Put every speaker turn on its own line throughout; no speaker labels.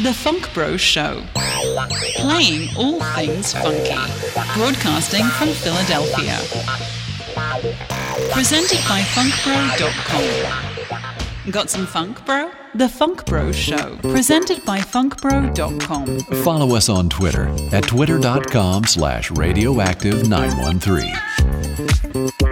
The Funk Bro Show. Playing all things funky. Broadcasting from Philadelphia. Presented by FunkBro.com. Got some funk, bro? The Funk Bro Show. Presented by FunkBro.com.
Follow us on Twitter at twitter.com slash radioactive913.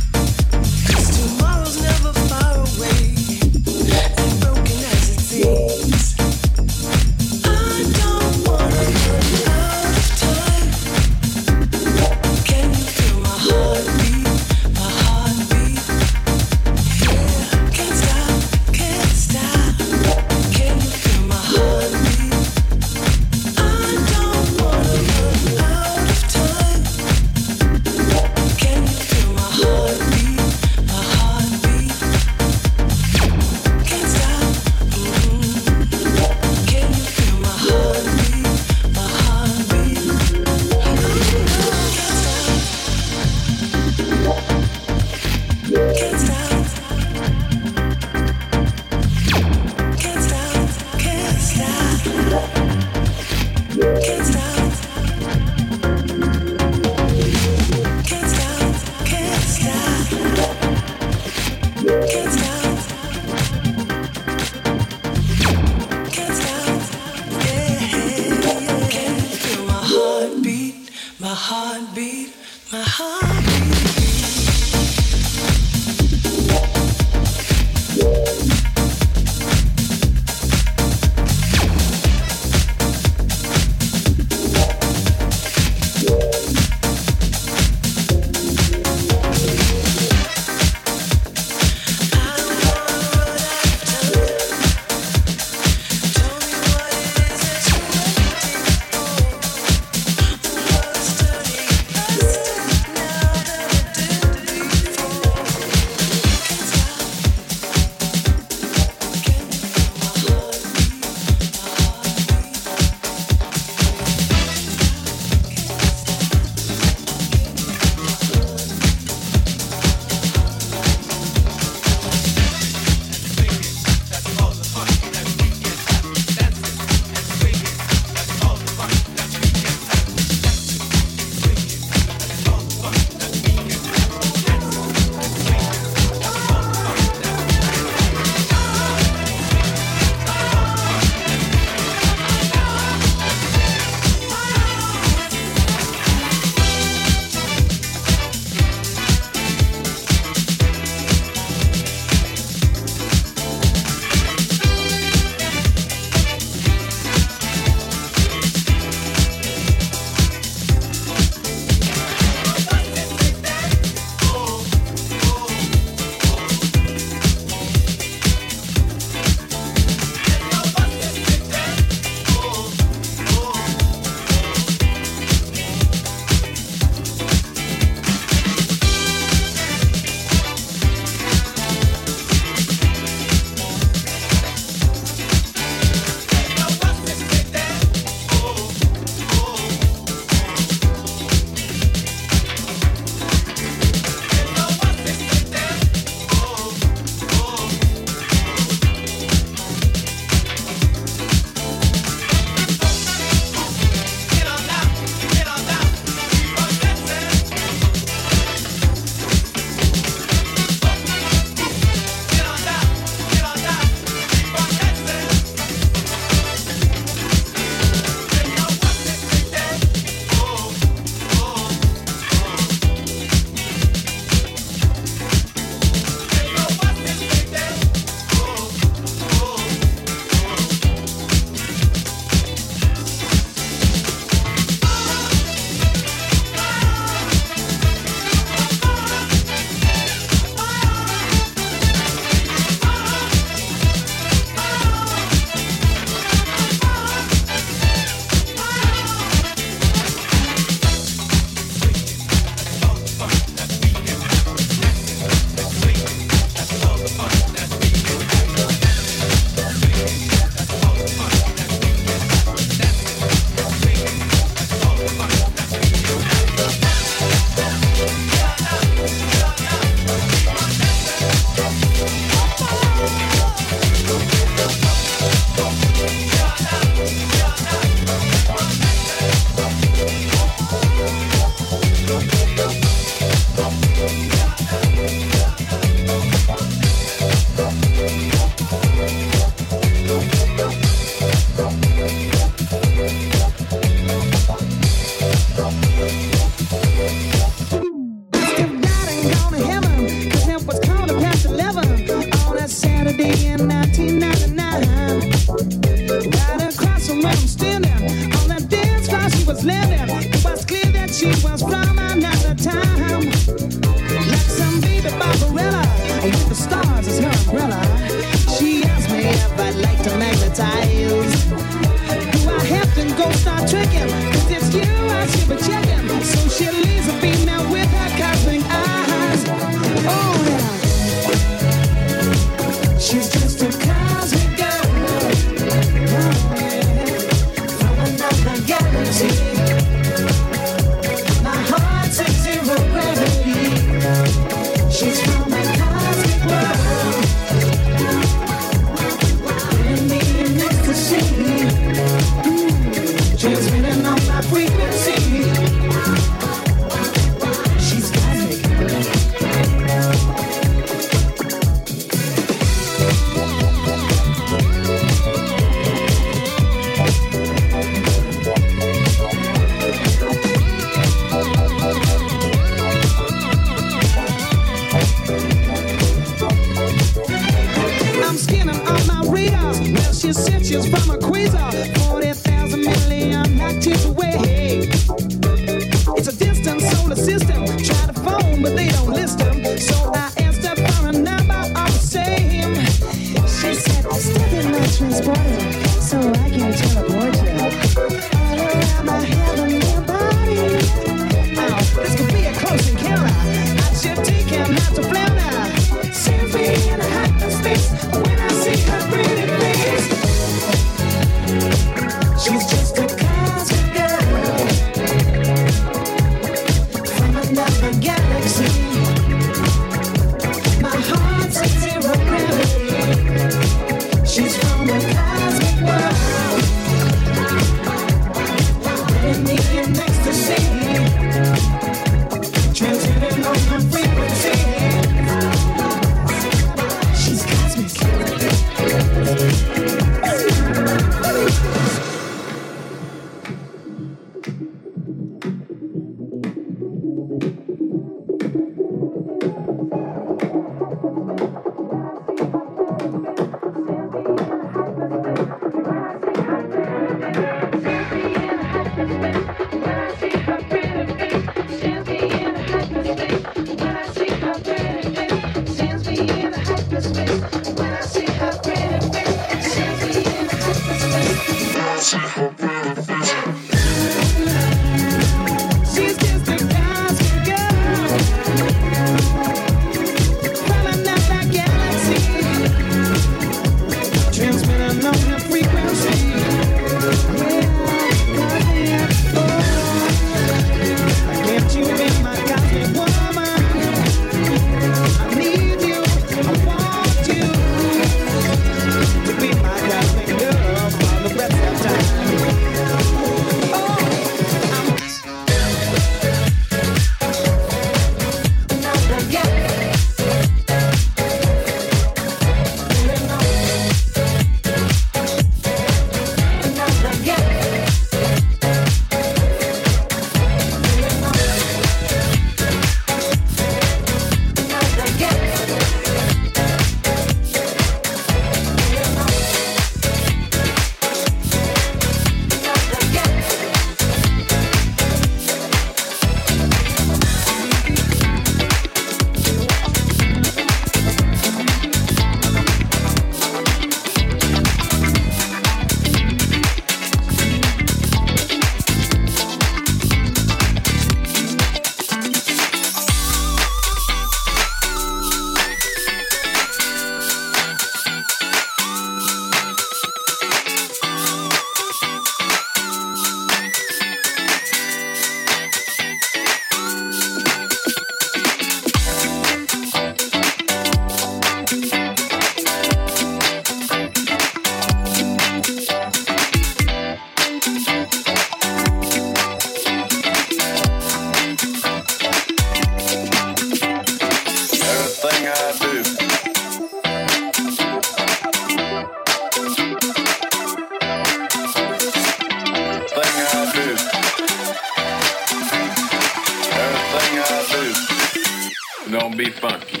Gonna
be
funky.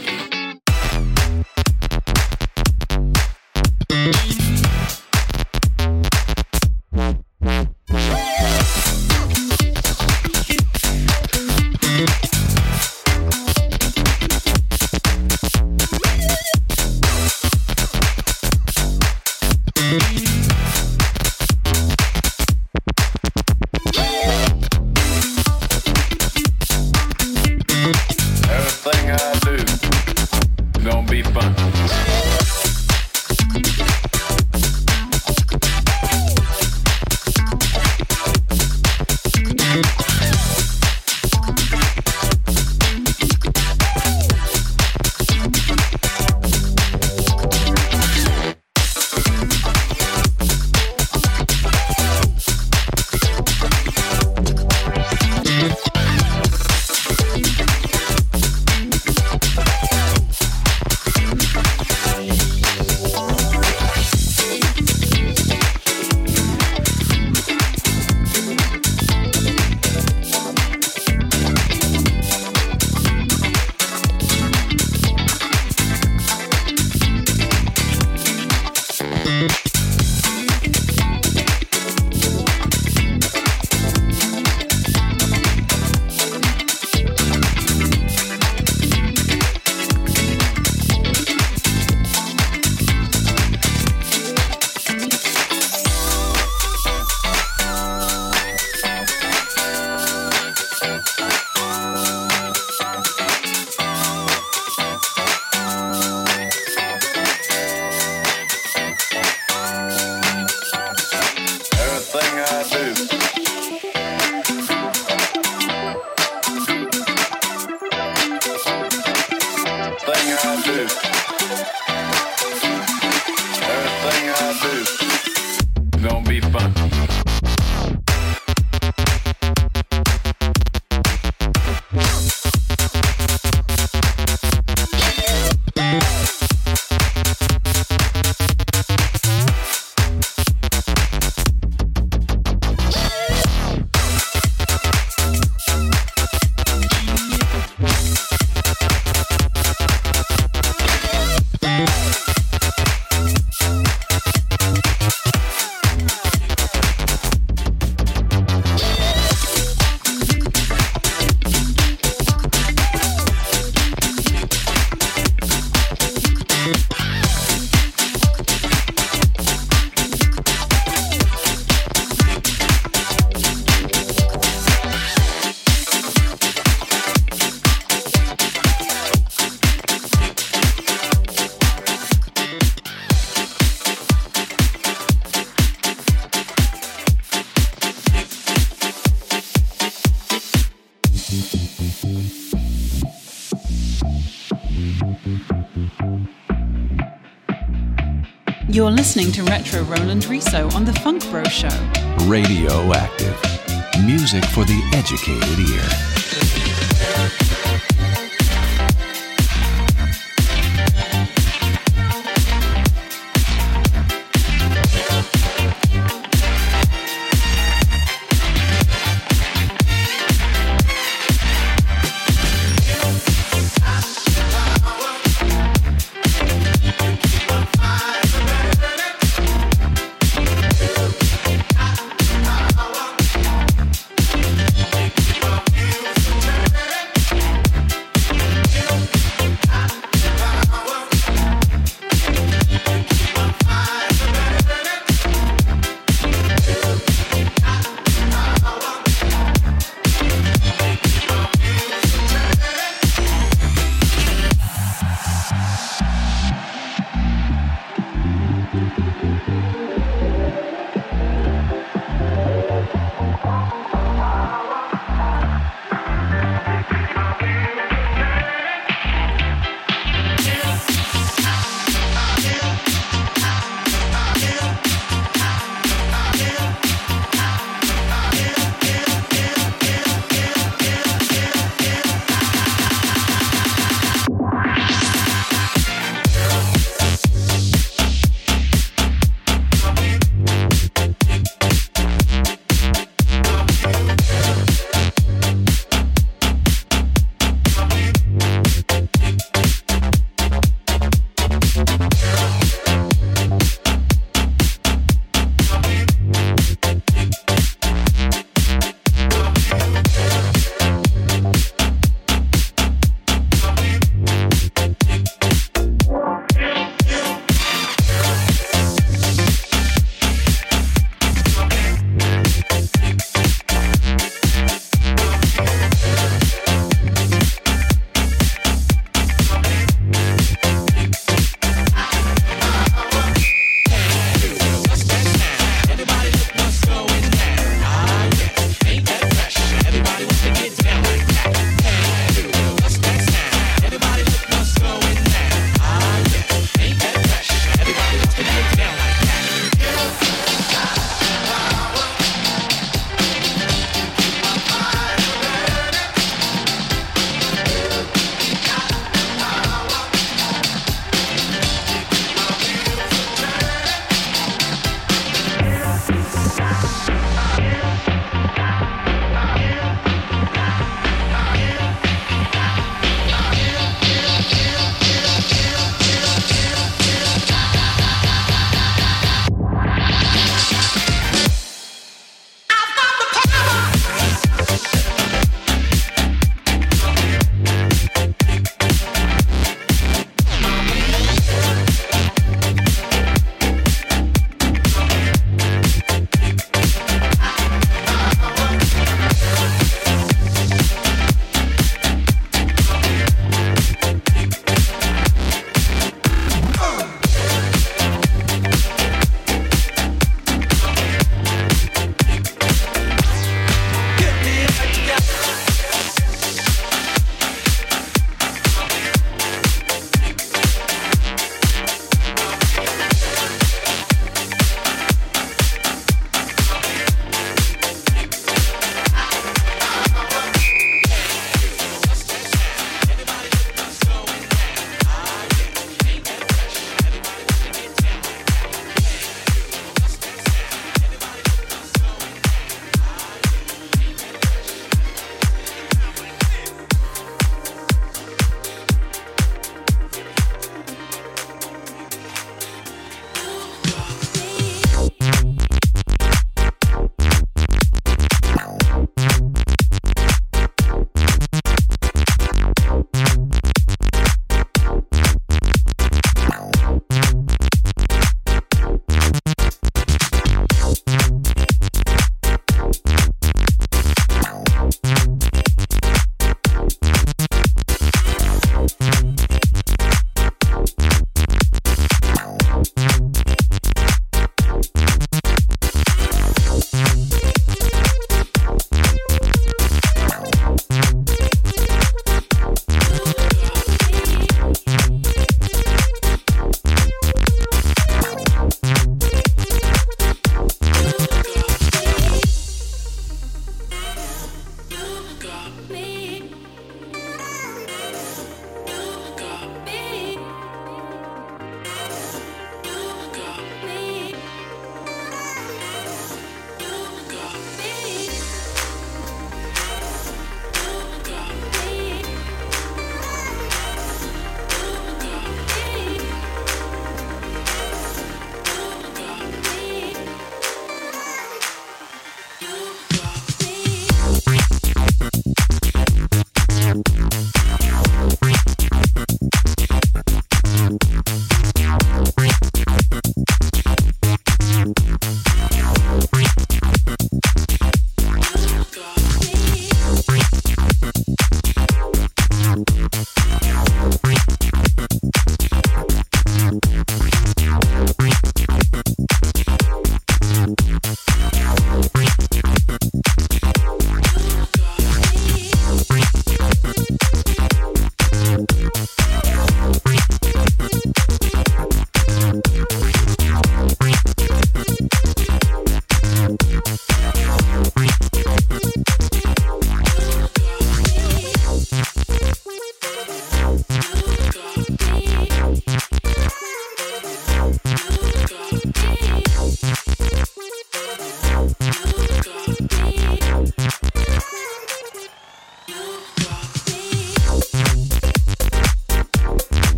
Listening to Retro Roland Riso on The Funk Bro Show.
Radioactive. Music for the educated ear.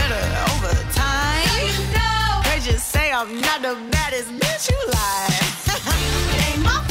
better over time. They just say I'm not the baddest bitch you like. ain't my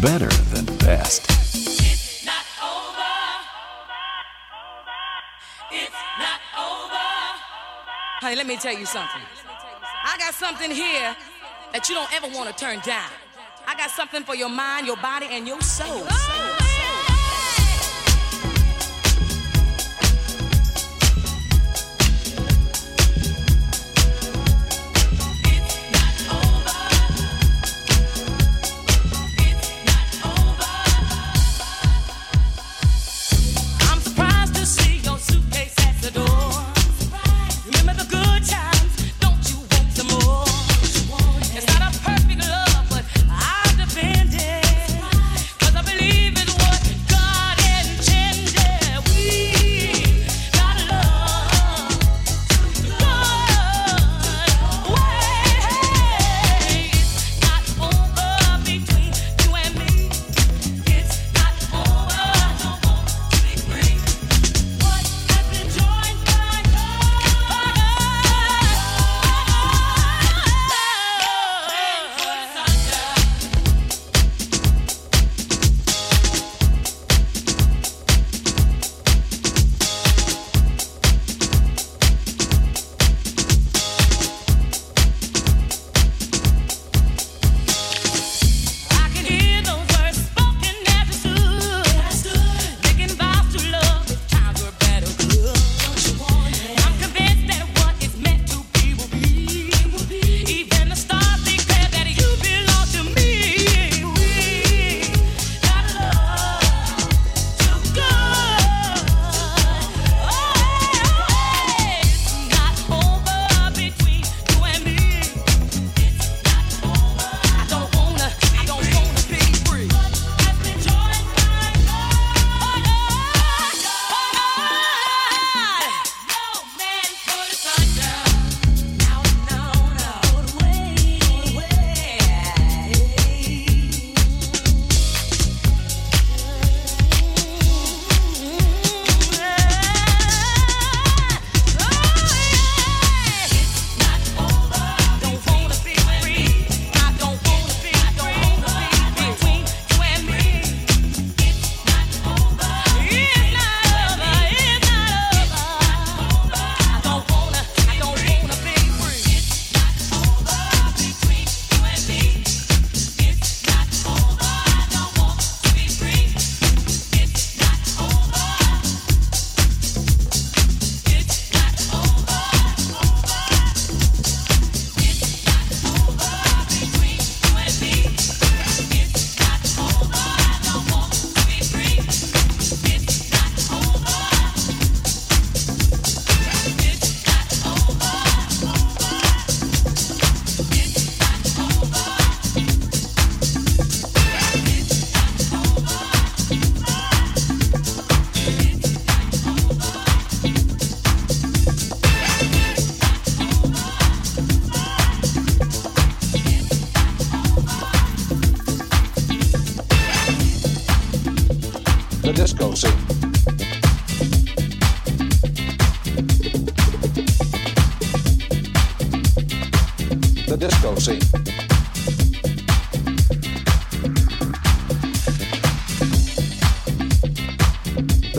better
than best.
Hey, Honey, let me tell you something. I got something here that you don't ever want to turn down. I got something for your mind, your body, and your soul. Oh!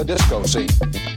disco, scene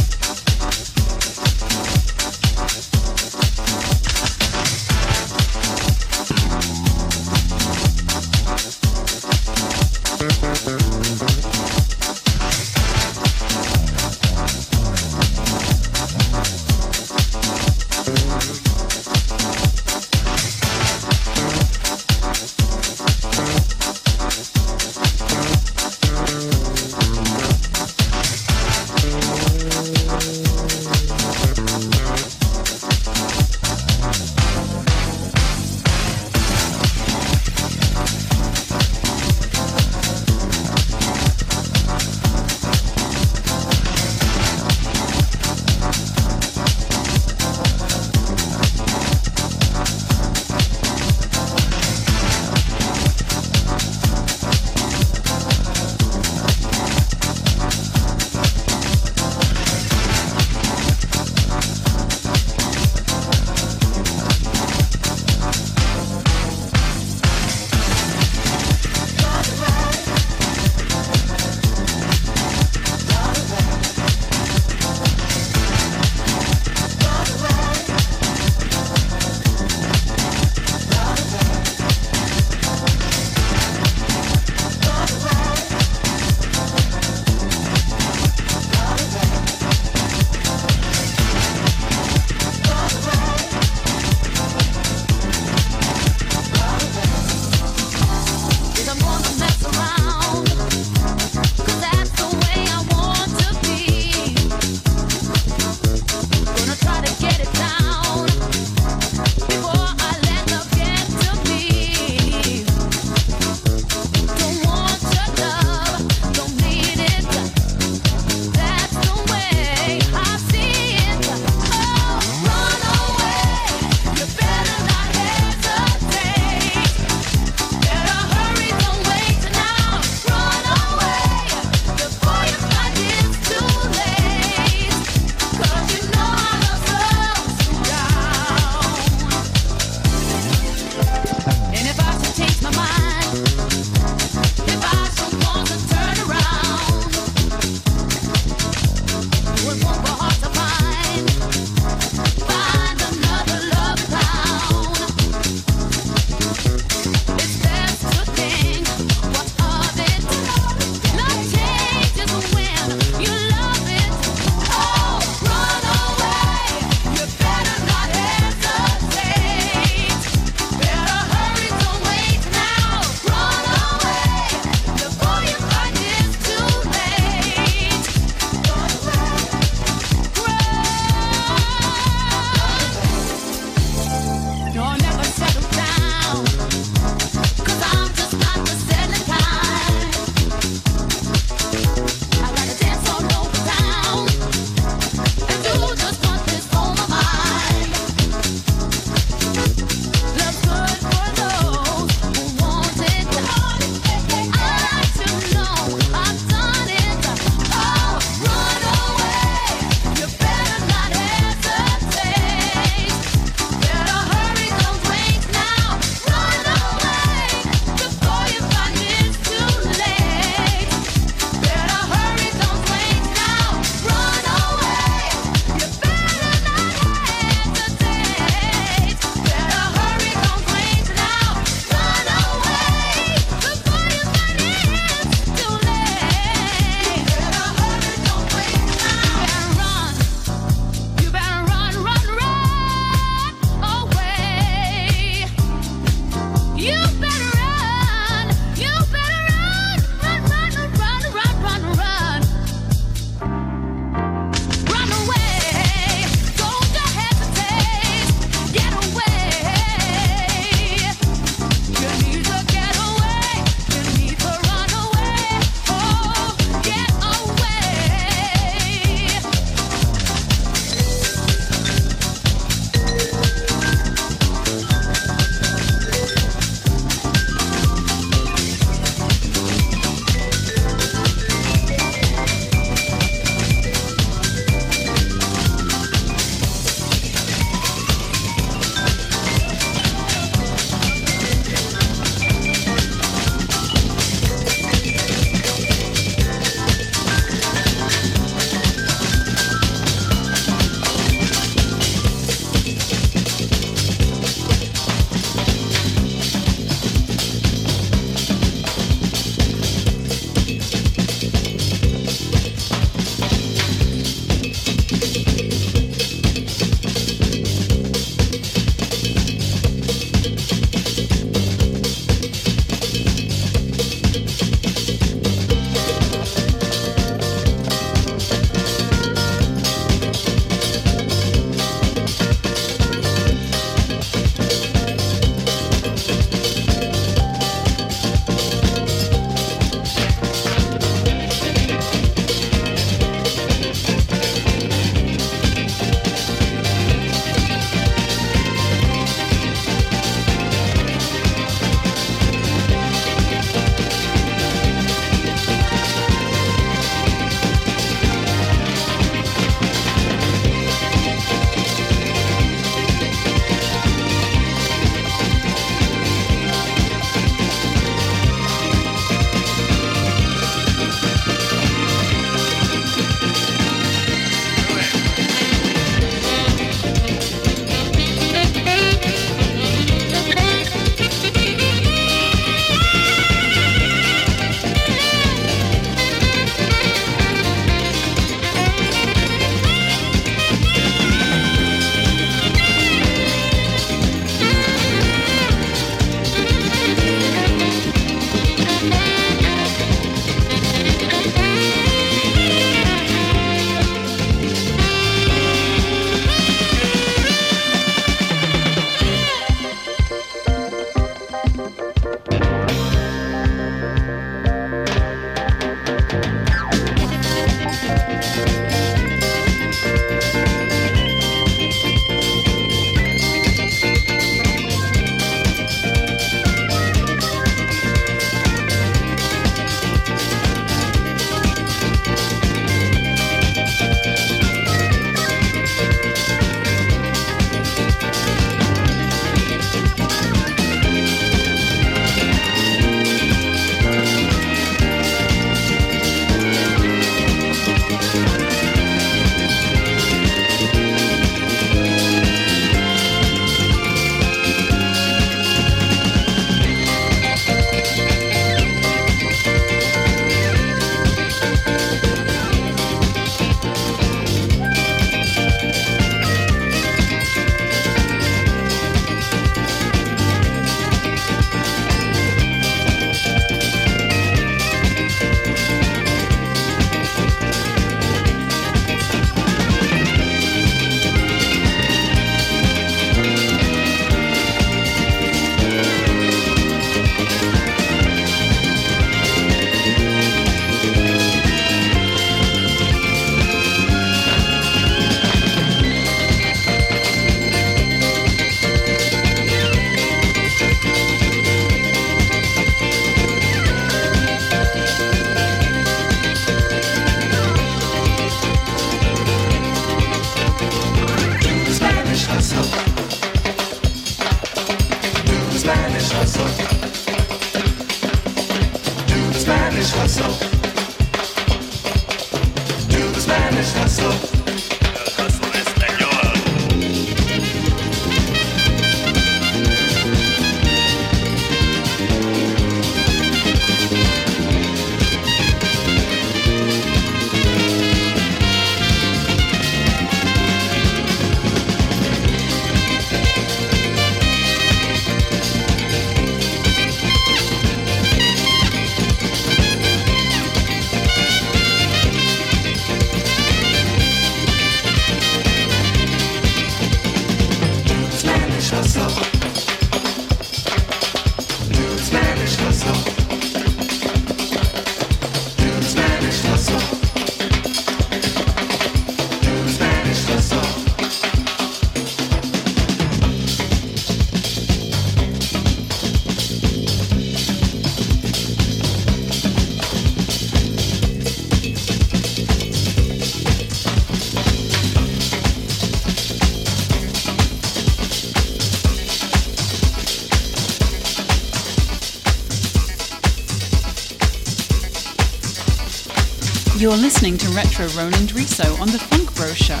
listening to Retro Roland Riso on the Funk Bro Show.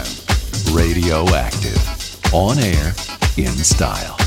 Radioactive. On air, in style.